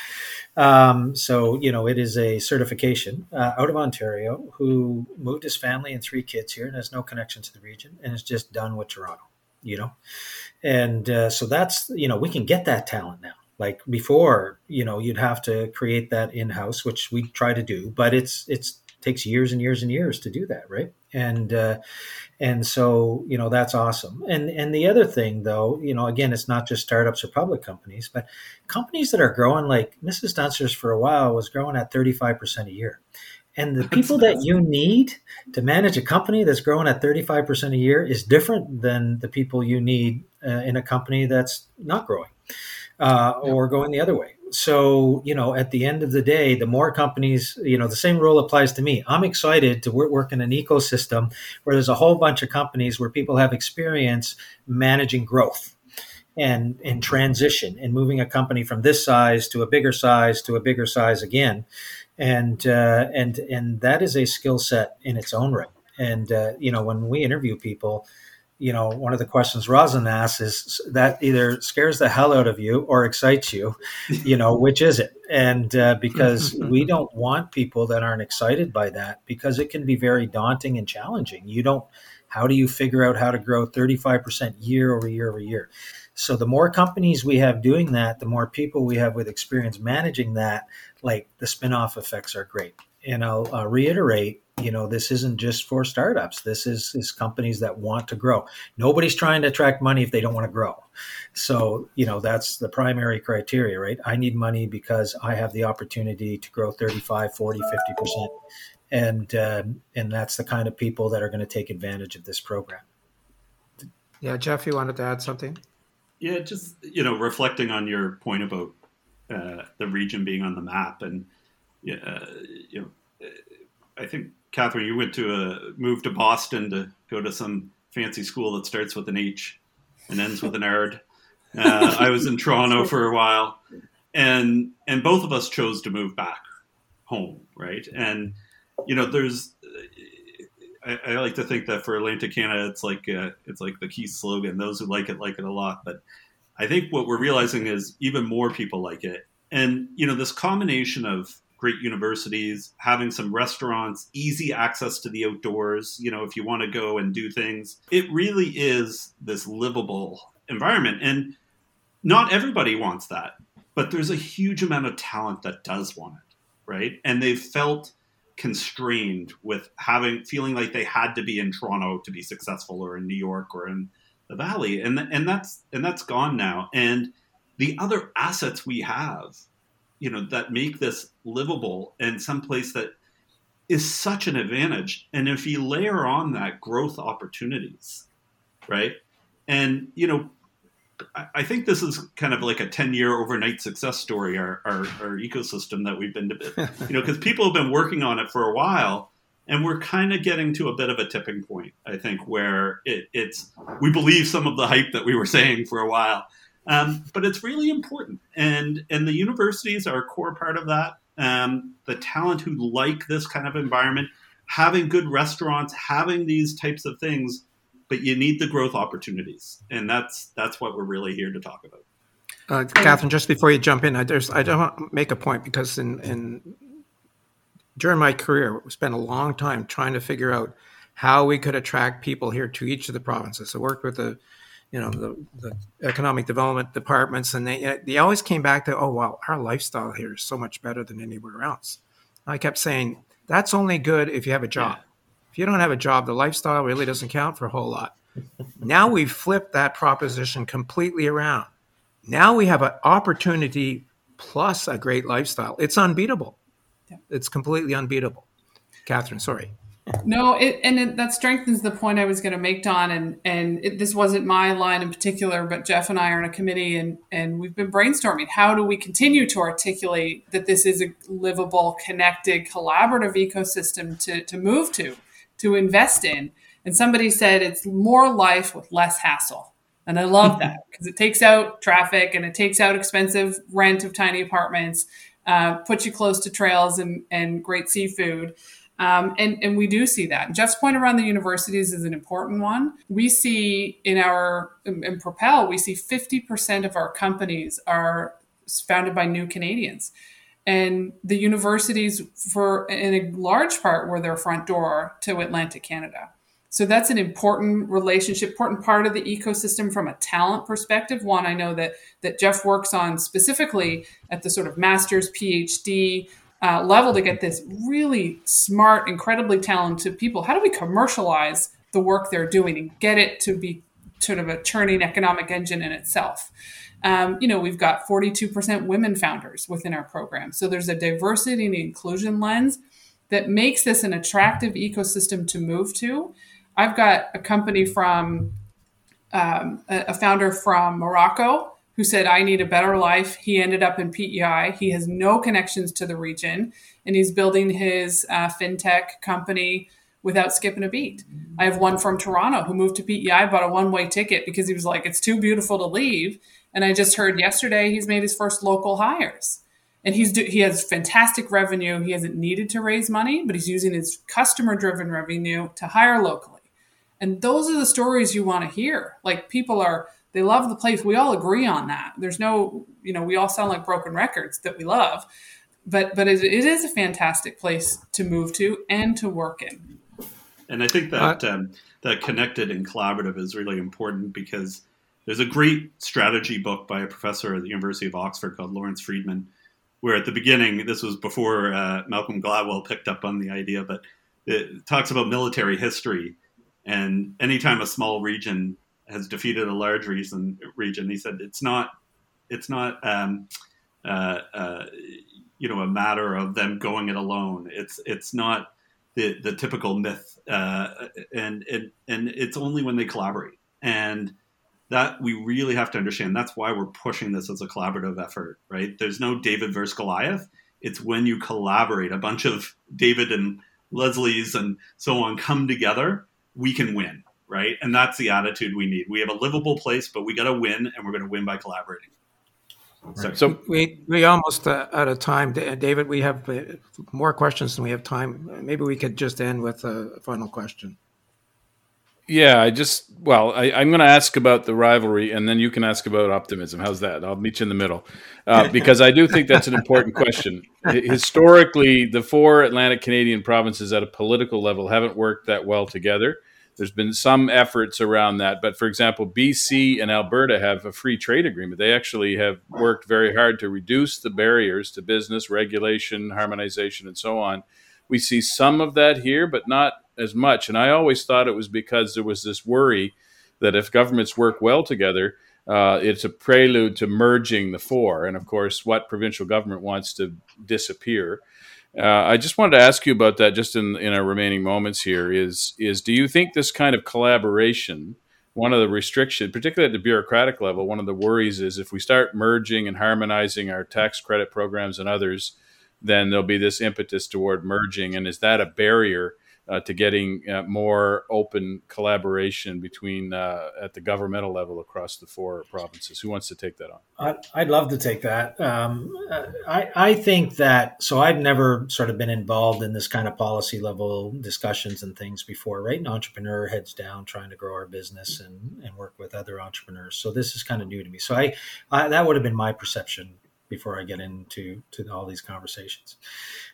Um, so you know, it is a certification uh, out of Ontario who moved his family and three kids here and has no connection to the region and is just done with Toronto. You know, and uh, so that's you know we can get that talent now like before you know you'd have to create that in house which we try to do but it's it's takes years and years and years to do that right? And uh, and so you know that's awesome. And and the other thing though you know again it's not just startups or public companies but companies that are growing like mrs dunsters for a while was growing at 35% a year. And the people that you need to manage a company that's growing at 35% a year is different than the people you need uh, in a company that's not growing uh, or going the other way so you know at the end of the day the more companies you know the same rule applies to me. I'm excited to work in an ecosystem where there's a whole bunch of companies where people have experience managing growth and and transition and moving a company from this size to a bigger size to a bigger size again. And uh, and and that is a skill set in its own right. And uh, you know when we interview people you know, one of the questions Roslyn asks is that either scares the hell out of you or excites you, you know, which is it? And uh, because we don't want people that aren't excited by that because it can be very daunting and challenging. You don't, how do you figure out how to grow 35% year over year over year? So the more companies we have doing that, the more people we have with experience managing that, like the spin-off effects are great. And I'll uh, reiterate you know this isn't just for startups. This is is companies that want to grow. Nobody's trying to attract money if they don't want to grow. So you know that's the primary criteria right? I need money because i have the opportunity to grow 35 40 50% and uh, and that's the kind of people that are going to take advantage of this program. Yeah jeff you wanted to add something? Yeah just you know reflecting on your point about uh, the region being on the map and uh, you know I think Catherine, you went to a move to Boston to go to some fancy school that starts with an H and ends with an R. Uh, I was in Toronto for a while, and and both of us chose to move back home, right? And you know, there's I, I like to think that for Atlantic Canada, it's like uh, it's like the key slogan: "Those who like it like it a lot." But I think what we're realizing is even more people like it, and you know, this combination of great universities, having some restaurants, easy access to the outdoors, you know, if you want to go and do things. It really is this livable environment. And not everybody wants that, but there's a huge amount of talent that does want it, right? And they've felt constrained with having feeling like they had to be in Toronto to be successful or in New York or in the valley and and that's and that's gone now and the other assets we have you know that make this livable and someplace that is such an advantage and if you layer on that growth opportunities right and you know I think this is kind of like a 10 year overnight success story, our, our, our ecosystem that we've been, you know, because people have been working on it for a while and we're kind of getting to a bit of a tipping point, I think, where it, it's, we believe some of the hype that we were saying for a while. Um, but it's really important, and and the universities are a core part of that. Um, the talent who like this kind of environment, having good restaurants, having these types of things, but you need the growth opportunities, and that's that's what we're really here to talk about. Uh, Catherine, just before you jump in, I just I don't want to make a point because in, in during my career, we spent a long time trying to figure out how we could attract people here to each of the provinces. I worked with the you know the, the economic development departments and they they always came back to oh well our lifestyle here is so much better than anywhere else. I kept saying that's only good if you have a job. If you don't have a job the lifestyle really doesn't count for a whole lot. Now we've flipped that proposition completely around. Now we have an opportunity plus a great lifestyle. It's unbeatable. Yeah. it's completely unbeatable. Catherine sorry no, it, and it, that strengthens the point I was going to make, Don. And and it, this wasn't my line in particular, but Jeff and I are in a committee, and and we've been brainstorming how do we continue to articulate that this is a livable, connected, collaborative ecosystem to to move to, to invest in. And somebody said it's more life with less hassle. And I love that because it takes out traffic and it takes out expensive rent of tiny apartments, uh, puts you close to trails and, and great seafood. Um, and, and we do see that. Jeff's point around the universities is an important one. We see in our, in, in Propel, we see 50% of our companies are founded by new Canadians. And the universities, for in a large part, were their front door to Atlantic Canada. So that's an important relationship, important part of the ecosystem from a talent perspective. One I know that that Jeff works on specifically at the sort of master's, PhD uh, level to get this really smart, incredibly talented people. How do we commercialize the work they're doing and get it to be sort of a churning economic engine in itself? Um, you know, we've got 42% women founders within our program. So there's a diversity and inclusion lens that makes this an attractive ecosystem to move to. I've got a company from um, a, founder from Morocco who said, I need a better life. He ended up in PEI. He has no connections to the region, and he's building his uh, fintech company without skipping a beat. I have one from Toronto who moved to PEI, bought a one way ticket because he was like, it's too beautiful to leave. And I just heard yesterday he's made his first local hires. And he's he has fantastic revenue. He hasn't needed to raise money, but he's using his customer driven revenue to hire locally. And those are the stories you want to hear. Like people are they love the place. We all agree on that. There's no, you know, we all sound like broken records that we love, but but it, it is a fantastic place to move to and to work in. And I think that um, that connected and collaborative is really important because there's a great strategy book by a professor at the University of Oxford called Lawrence Freedman, where at the beginning, this was before uh, Malcolm Gladwell picked up on the idea, but it talks about military history. And anytime a small region has defeated a large region. Region, he said it's not it's not um, uh, uh, you know a matter of them going it alone. It's it's not the the typical myth, uh, and and and it's only when they collaborate and that we really have to understand. That's why we're pushing this as a collaborative effort, right? There's no David versus Goliath. It's when you collaborate, a bunch of David and Leslie's and so on come together, we can win right? And that's the attitude we need. We have a livable place, but we got to win, and we're going to win by collaborating. So, so, we we almost uh, out of time, David. We have uh, more questions than we have time. Maybe we could just end with a final question. Yeah, I just well, I, am going to ask about the rivalry, and then you can ask about optimism. How's that? I'll meet you in the middle, uh, because I do think that's an important question. Historically, the four Atlantic Canadian provinces at a political level haven't worked that well together. There's been some efforts around that, but for example, BC and Alberta have a free trade agreement. They actually have worked very hard to reduce the barriers to business regulation, harmonization, and so on. We see some of that here, but not as much. And I always thought it was because there was this worry that if governments work well together, uh, it's a prelude to merging the four. And of course, what provincial government wants to disappear. Uh, I just wanted to ask you about that just in, in our remaining moments here is, is do you think this kind of collaboration, one of the restrictions, particularly at the bureaucratic level, one of the worries is if we start merging and harmonizing our tax credit programs and others, then there'll be this impetus toward merging. And is that a barrier uh, to getting uh, more open collaboration between uh, at the governmental level across the four provinces. Who wants to take that on? I'd love to take that. Um, I, I think that so I've never sort of been involved in this kind of policy level discussions and things before. Right, an entrepreneur heads down trying to grow our business and, and work with other entrepreneurs. So this is kind of new to me. So I, I that would have been my perception before I get into to all these conversations.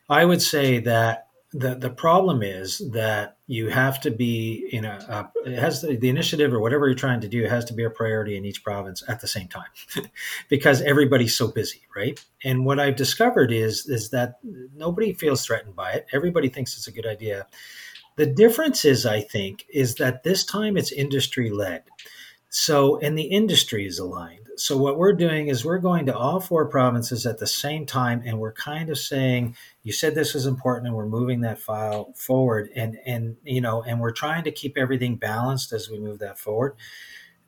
I would say that the the problem is that you have to be in a, a it has the, the, initiative or whatever you're trying to do has to be a priority in each province at the same time because everybody's so busy right? And what i've discovered is is that nobody feels threatened by it. Everybody thinks it's a good idea. The difference is i think is that this time it's industry led So, and the industry is aligned. So, what we're doing is we're going to all four provinces at the same time, and we're kind of saying, "You said this was important, and we're moving that file forward." And and you know, and we're trying to keep everything balanced as we move that forward.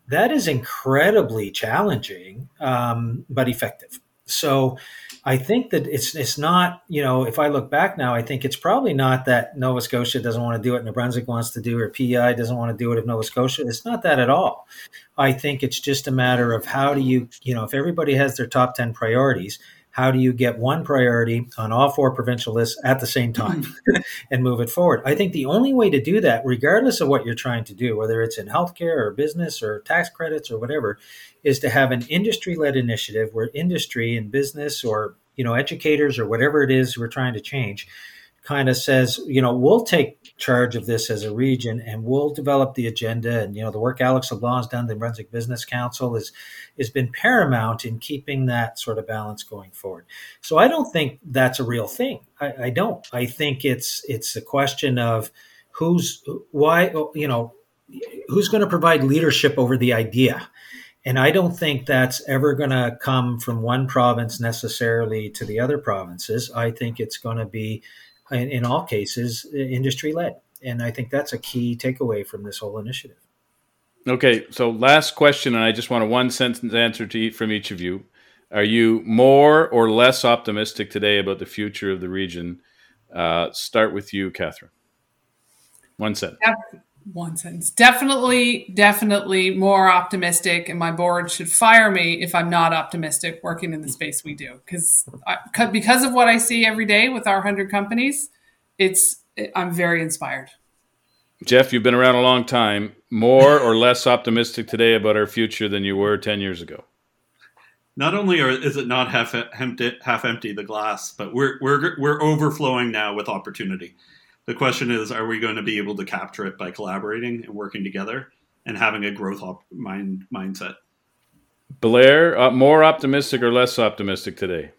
That is incredibly challenging, um, but effective. So I think that it's it's not, you know, if I look back now, I think it's probably not that Nova Scotia doesn't want to do it, New Brunswick wants to do it, or PEI doesn't want to do it if Nova Scotia. It's not that at all. I think it's just a matter of how do you, you know, if everybody has their top 10 priorities, how do you get one priority on all four provincial lists at the same time mm-hmm. and move it forward? I think the only way to do that, regardless of what you're trying to do, whether it's in healthcare or business or tax credits or whatever, is to have an industry-led initiative where industry and business or you know educators or whatever it is we're trying to change kind of says, you know, we'll take charge of this as a region and we'll develop the agenda. And, you know, the work Alex LeBlanc's done, the Brunswick Business Council is, has been paramount in keeping that sort of balance going forward. So I don't think that's a real thing. I, I don't. I think it's, it's a question of who's, why, you know, who's going to provide leadership over the idea. And I don't think that's ever going to come from one province necessarily to the other provinces. I think it's going to be in, in all cases, industry led. And I think that's a key takeaway from this whole initiative. Okay, so last question, and I just want a one sentence answer to eat from each of you. Are you more or less optimistic today about the future of the region? Uh, start with you, Catherine. One sentence one sentence. Definitely, definitely more optimistic, and my board should fire me if I'm not optimistic working in the space we do. Because because of what I see every day with our hundred companies, it's I'm very inspired. Jeff, you've been around a long time. More or less optimistic today about our future than you were ten years ago? Not only are, is it not half empty, half empty the glass, but we're we're we're overflowing now with opportunity the question is, are we going to be able to capture it by collaborating and working together and having a growth op- mind mindset? Blair, uh, more optimistic or less optimistic today?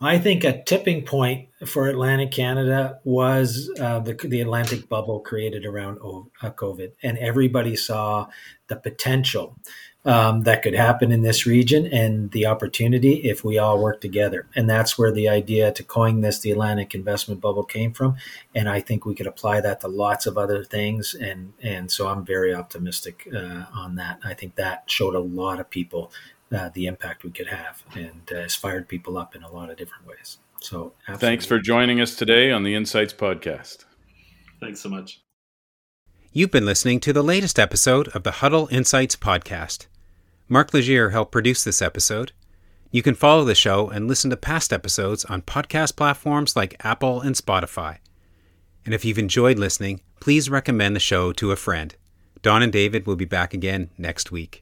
I think a tipping point for Atlantic Canada was uh, the, the Atlantic bubble created around uh, COVID, and everybody saw the potential um, that could happen in this region and the opportunity if we all work together. And that's where the idea to coin this the Atlantic investment bubble came from. And I think we could apply that to lots of other things. And and so I'm very optimistic uh, on that. I think that showed a lot of people uh, the impact we could have and uh, has fired people up in a lot of different ways. So absolutely. thanks for joining us today on the Insights Podcast. Thanks so much. You've been listening to the latest episode of the Huddle Insights Podcast. Mark Legier helped produce this episode. You can follow the show and listen to past episodes on podcast platforms like Apple and Spotify. And if you've enjoyed listening, please recommend the show to a friend. Don and David will be back again next week.